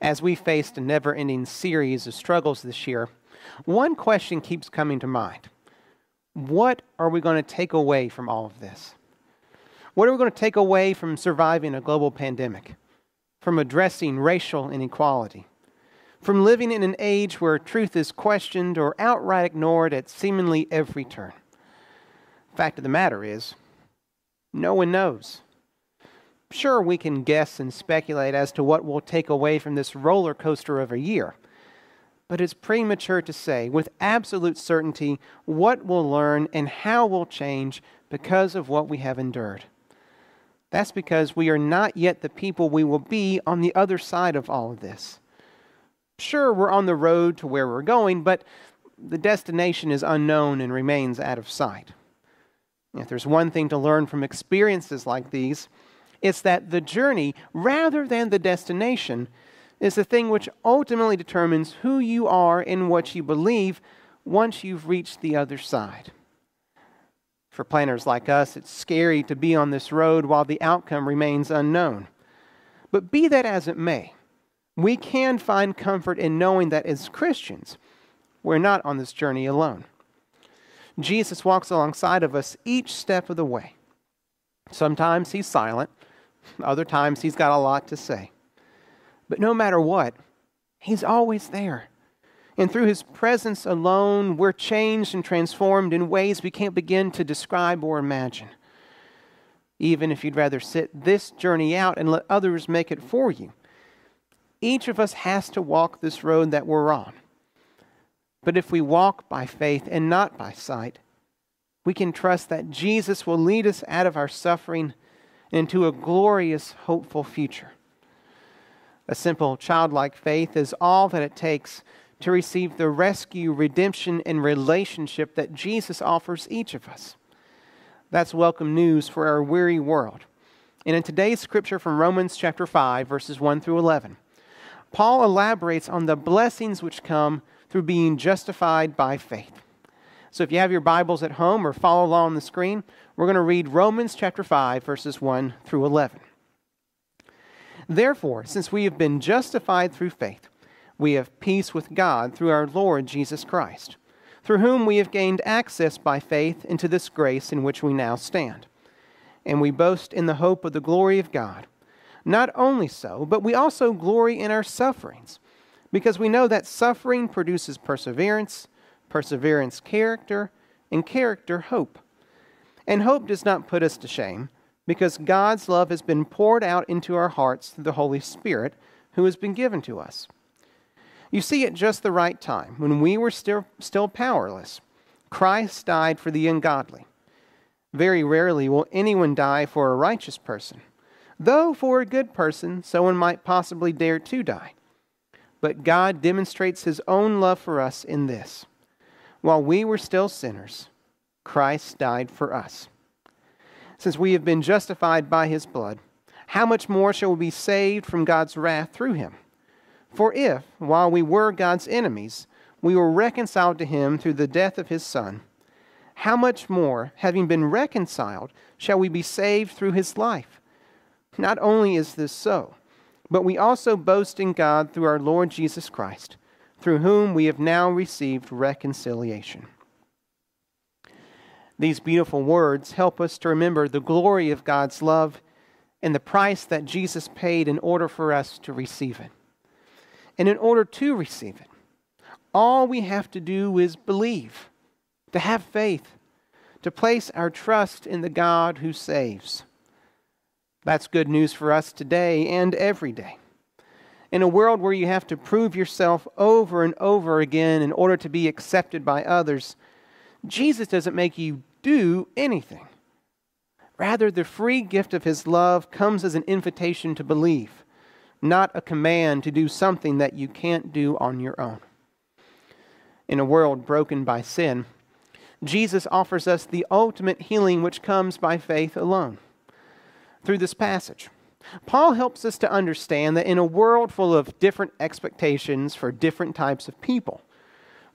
As we faced a never ending series of struggles this year, one question keeps coming to mind What are we going to take away from all of this? What are we going to take away from surviving a global pandemic? From addressing racial inequality? From living in an age where truth is questioned or outright ignored at seemingly every turn? Fact of the matter is, no one knows. Sure, we can guess and speculate as to what we'll take away from this roller coaster of a year, but it's premature to say with absolute certainty what we'll learn and how we'll change because of what we have endured. That's because we are not yet the people we will be on the other side of all of this. Sure, we're on the road to where we're going, but the destination is unknown and remains out of sight. If there's one thing to learn from experiences like these, it's that the journey, rather than the destination, is the thing which ultimately determines who you are and what you believe once you've reached the other side. For planners like us, it's scary to be on this road while the outcome remains unknown. But be that as it may, we can find comfort in knowing that as Christians, we're not on this journey alone. Jesus walks alongside of us each step of the way. Sometimes he's silent, other times he's got a lot to say. But no matter what, he's always there. And through his presence alone, we're changed and transformed in ways we can't begin to describe or imagine. Even if you'd rather sit this journey out and let others make it for you, each of us has to walk this road that we're on. But if we walk by faith and not by sight, we can trust that Jesus will lead us out of our suffering into a glorious, hopeful future. A simple, childlike faith is all that it takes to receive the rescue, redemption, and relationship that Jesus offers each of us. That's welcome news for our weary world. And in today's scripture from Romans chapter 5, verses 1 through 11, Paul elaborates on the blessings which come through being justified by faith. So if you have your Bibles at home or follow along on the screen, we're going to read Romans chapter 5, verses 1 through 11. Therefore, since we have been justified through faith, we have peace with God through our Lord Jesus Christ, through whom we have gained access by faith into this grace in which we now stand. And we boast in the hope of the glory of God. Not only so, but we also glory in our sufferings, because we know that suffering produces perseverance, perseverance, character, and character, hope. And hope does not put us to shame, because God's love has been poured out into our hearts through the Holy Spirit who has been given to us. You see, at just the right time, when we were still, still powerless, Christ died for the ungodly. Very rarely will anyone die for a righteous person, though for a good person, someone might possibly dare to die. But God demonstrates his own love for us in this while we were still sinners, Christ died for us. Since we have been justified by his blood, how much more shall we be saved from God's wrath through him? For if, while we were God's enemies, we were reconciled to him through the death of his Son, how much more, having been reconciled, shall we be saved through his life? Not only is this so, but we also boast in God through our Lord Jesus Christ, through whom we have now received reconciliation. These beautiful words help us to remember the glory of God's love and the price that Jesus paid in order for us to receive it. And in order to receive it, all we have to do is believe, to have faith, to place our trust in the God who saves. That's good news for us today and every day. In a world where you have to prove yourself over and over again in order to be accepted by others, Jesus doesn't make you do anything. Rather, the free gift of his love comes as an invitation to believe not a command to do something that you can't do on your own. In a world broken by sin, Jesus offers us the ultimate healing which comes by faith alone. Through this passage, Paul helps us to understand that in a world full of different expectations for different types of people,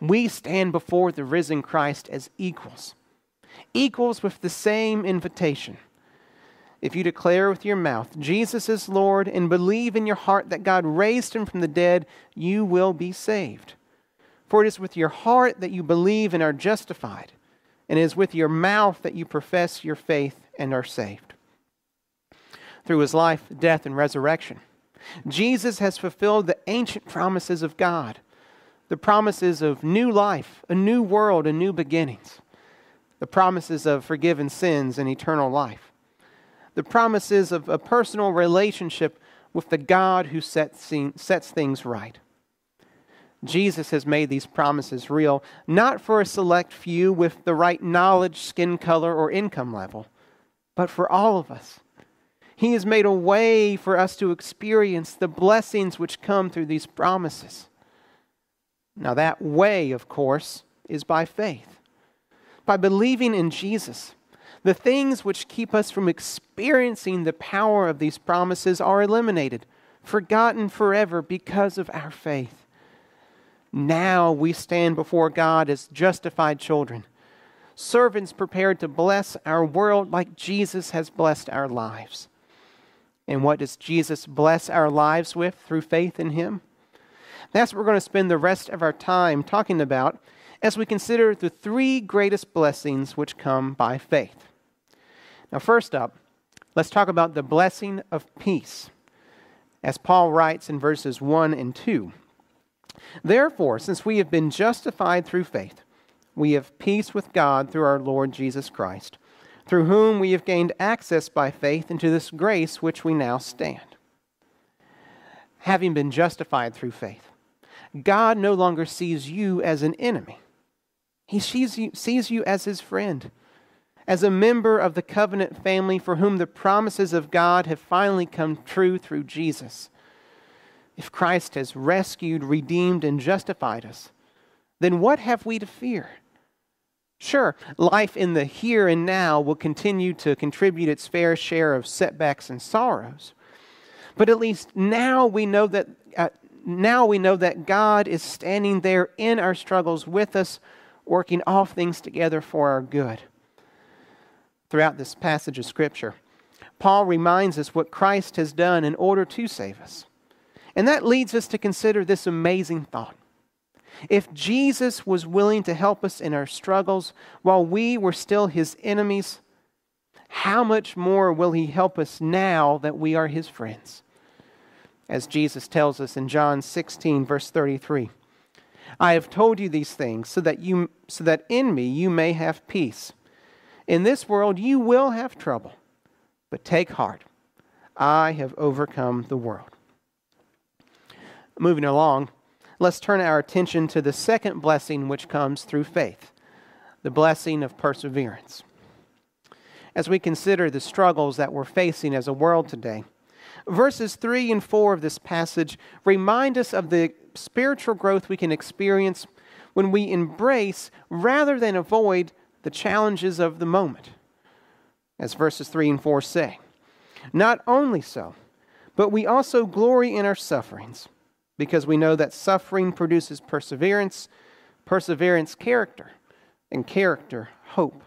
we stand before the risen Christ as equals, equals with the same invitation if you declare with your mouth, Jesus is Lord, and believe in your heart that God raised him from the dead, you will be saved. For it is with your heart that you believe and are justified, and it is with your mouth that you profess your faith and are saved. Through his life, death, and resurrection, Jesus has fulfilled the ancient promises of God, the promises of new life, a new world, and new beginnings, the promises of forgiven sins and eternal life the promises of a personal relationship with the God who sets, sets things right. Jesus has made these promises real, not for a select few with the right knowledge, skin color, or income level, but for all of us. He has made a way for us to experience the blessings which come through these promises. Now, that way, of course, is by faith. By believing in Jesus, the things which keep us from experiencing the power of these promises are eliminated, forgotten forever because of our faith. Now we stand before God as justified children, servants prepared to bless our world like Jesus has blessed our lives. And what does Jesus bless our lives with through faith in Him? That's what we're going to spend the rest of our time talking about as we consider the three greatest blessings which come by faith. Now, first up, let's talk about the blessing of peace, as Paul writes in verses 1 and 2. Therefore, since we have been justified through faith, we have peace with God through our Lord Jesus Christ, through whom we have gained access by faith into this grace which we now stand. Having been justified through faith, God no longer sees you as an enemy. He sees you, sees you as his friend as a member of the covenant family for whom the promises of God have finally come true through Jesus. If Christ has rescued, redeemed, and justified us, then what have we to fear? Sure, life in the here and now will continue to contribute its fair share of setbacks and sorrows. But at least now we know that uh, now we know that God is standing there in our struggles with us, working all things together for our good throughout this passage of Scripture. Paul reminds us what Christ has done in order to save us. And that leads us to consider this amazing thought. If Jesus was willing to help us in our struggles while we were still his enemies, how much more will he help us now that we are his friends? As Jesus tells us in John 16, verse 33 I have told you these things so that, you, so that in me you may have peace. In this world you will have trouble, but take heart. I have overcome the world. Moving along, let's turn our attention to the second blessing which comes through faith the blessing of perseverance. As we consider the struggles that we're facing as a world today, verses 3 and 4 of this passage remind us of the spiritual growth we can experience when we embrace rather than avoid the challenges of the moment, as verses 3 and 4 say. Not only so, but we also glory in our sufferings, because we know that suffering produces perseverance, perseverance, character, and character, hope.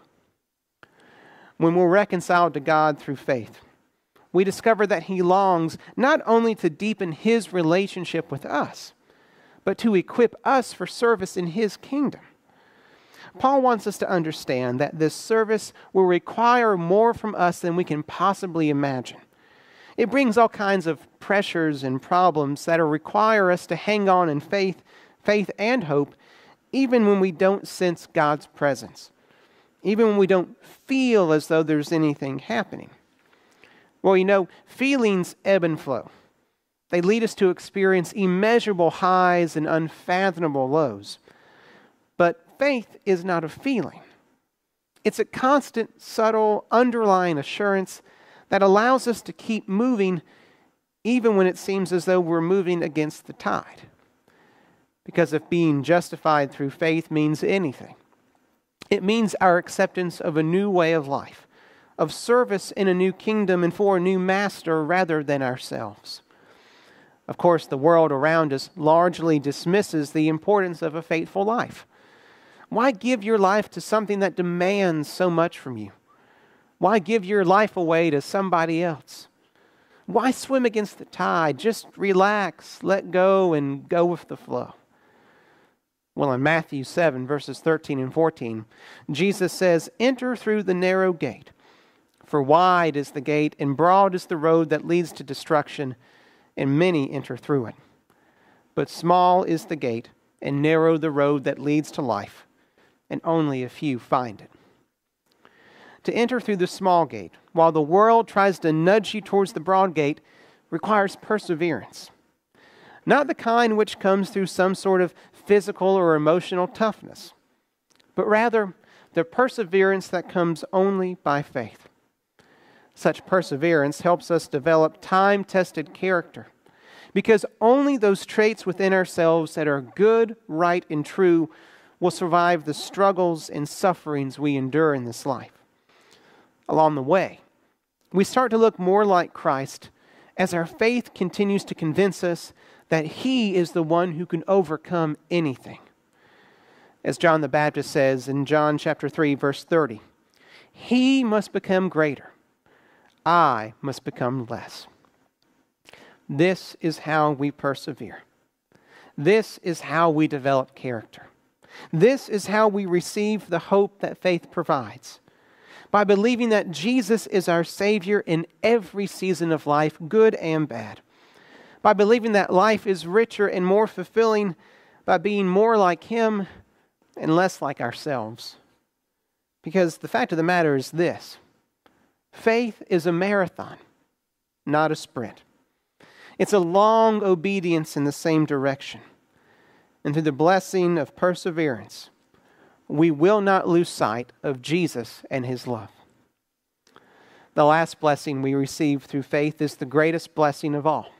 When we're reconciled to God through faith, we discover that He longs not only to deepen His relationship with us, but to equip us for service in His kingdom. Paul wants us to understand that this service will require more from us than we can possibly imagine. It brings all kinds of pressures and problems that require us to hang on in faith, faith and hope, even when we don't sense God's presence, even when we don't feel as though there's anything happening. Well, you know, feelings ebb and flow. They lead us to experience immeasurable highs and unfathomable lows. But faith is not a feeling, it's a constant, subtle, underlying assurance that allows us to keep moving even when it seems as though we're moving against the tide. Because if being justified through faith means anything, it means our acceptance of a new way of life, of service in a new kingdom and for a new master rather than ourselves. Of course, the world around us largely dismisses the importance of a faithful life. Why give your life to something that demands so much from you? Why give your life away to somebody else? Why swim against the tide? Just relax, let go, and go with the flow. Well, in Matthew 7, verses 13 and 14, Jesus says, Enter through the narrow gate. For wide is the gate, and broad is the road that leads to destruction, and many enter through it. But small is the gate, and narrow the road that leads to life, and only a few find it. To enter through the small gate, while the world tries to nudge you towards the broad gate, requires perseverance. Not the kind which comes through some sort of physical or emotional toughness, but rather the perseverance that comes only by faith. Such perseverance helps us develop time tested character because only those traits within ourselves that are good, right, and true will survive the struggles and sufferings we endure in this life. Along the way, we start to look more like Christ as our faith continues to convince us that He is the one who can overcome anything. As John the Baptist says in John chapter 3, verse 30, He must become greater, I must become less. This is how we persevere. This is how we develop character. This is how we receive the hope that faith provides. By believing that Jesus is our Savior in every season of life, good and bad. By believing that life is richer and more fulfilling by being more like Him and less like ourselves. Because the fact of the matter is this faith is a marathon, not a sprint. It's a long obedience in the same direction. And through the blessing of perseverance, we will not lose sight of Jesus and his love. The last blessing we receive through faith is the greatest blessing of all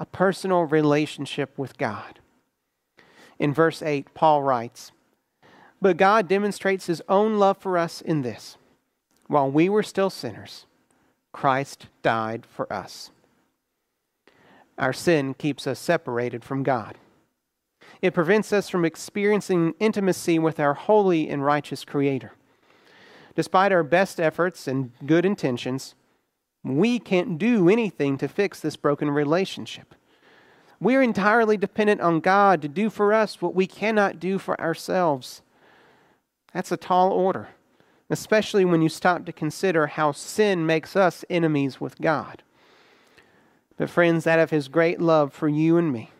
a personal relationship with God. In verse 8, Paul writes, But God demonstrates his own love for us in this while we were still sinners, Christ died for us. Our sin keeps us separated from God. It prevents us from experiencing intimacy with our holy and righteous Creator. Despite our best efforts and good intentions, we can't do anything to fix this broken relationship. We're entirely dependent on God to do for us what we cannot do for ourselves. That's a tall order, especially when you stop to consider how sin makes us enemies with God. But, friends, out of His great love for you and me,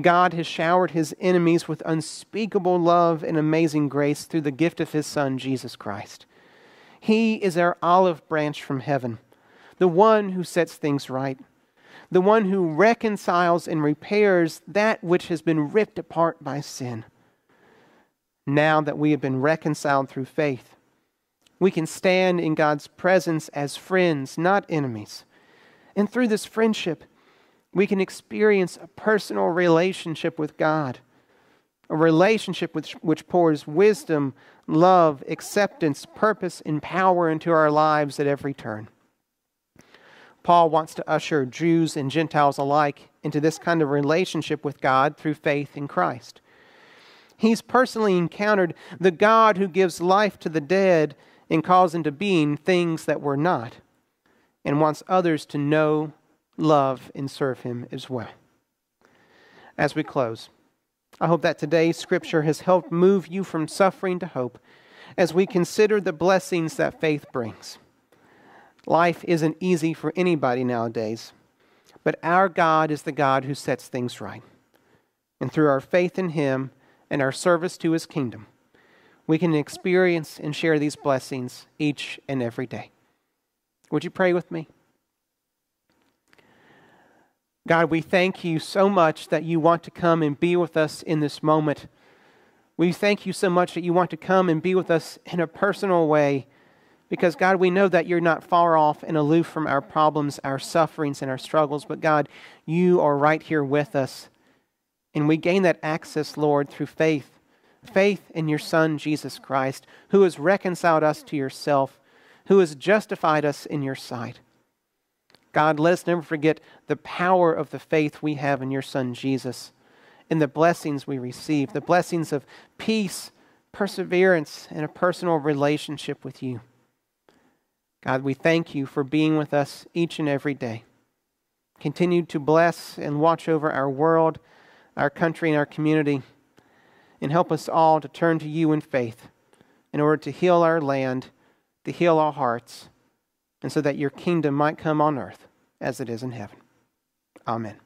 God has showered His enemies with unspeakable love and amazing grace through the gift of His Son, Jesus Christ. He is our olive branch from heaven, the one who sets things right, the one who reconciles and repairs that which has been ripped apart by sin. Now that we have been reconciled through faith, we can stand in God's presence as friends, not enemies and through this friendship, we can experience a personal relationship with God, a relationship which, which pours wisdom, love, acceptance, purpose, and power into our lives at every turn. Paul wants to usher Jews and Gentiles alike into this kind of relationship with God through faith in Christ. He's personally encountered the God who gives life to the dead and calls into being things that were not and wants others to know, love, and serve Him as well. As we close, I hope that today's scripture has helped move you from suffering to hope as we consider the blessings that faith brings. Life isn't easy for anybody nowadays, but our God is the God who sets things right. And through our faith in Him and our service to His kingdom, we can experience and share these blessings each and every day. Would you pray with me? God, we thank you so much that you want to come and be with us in this moment. We thank you so much that you want to come and be with us in a personal way because, God, we know that you're not far off and aloof from our problems, our sufferings, and our struggles, but, God, you are right here with us. And we gain that access, Lord, through faith faith in your Son, Jesus Christ, who has reconciled us to yourself who has justified us in your sight. God, let us never forget the power of the faith we have in your Son, Jesus, and the blessings we receive, the blessings of peace, perseverance, and a personal relationship with you. God, we thank you for being with us each and every day. Continue to bless and watch over our world, our country, and our community, and help us all to turn to you in faith in order to heal our land, to heal our hearts, and so that your kingdom might come on earth as it is in heaven. Amen.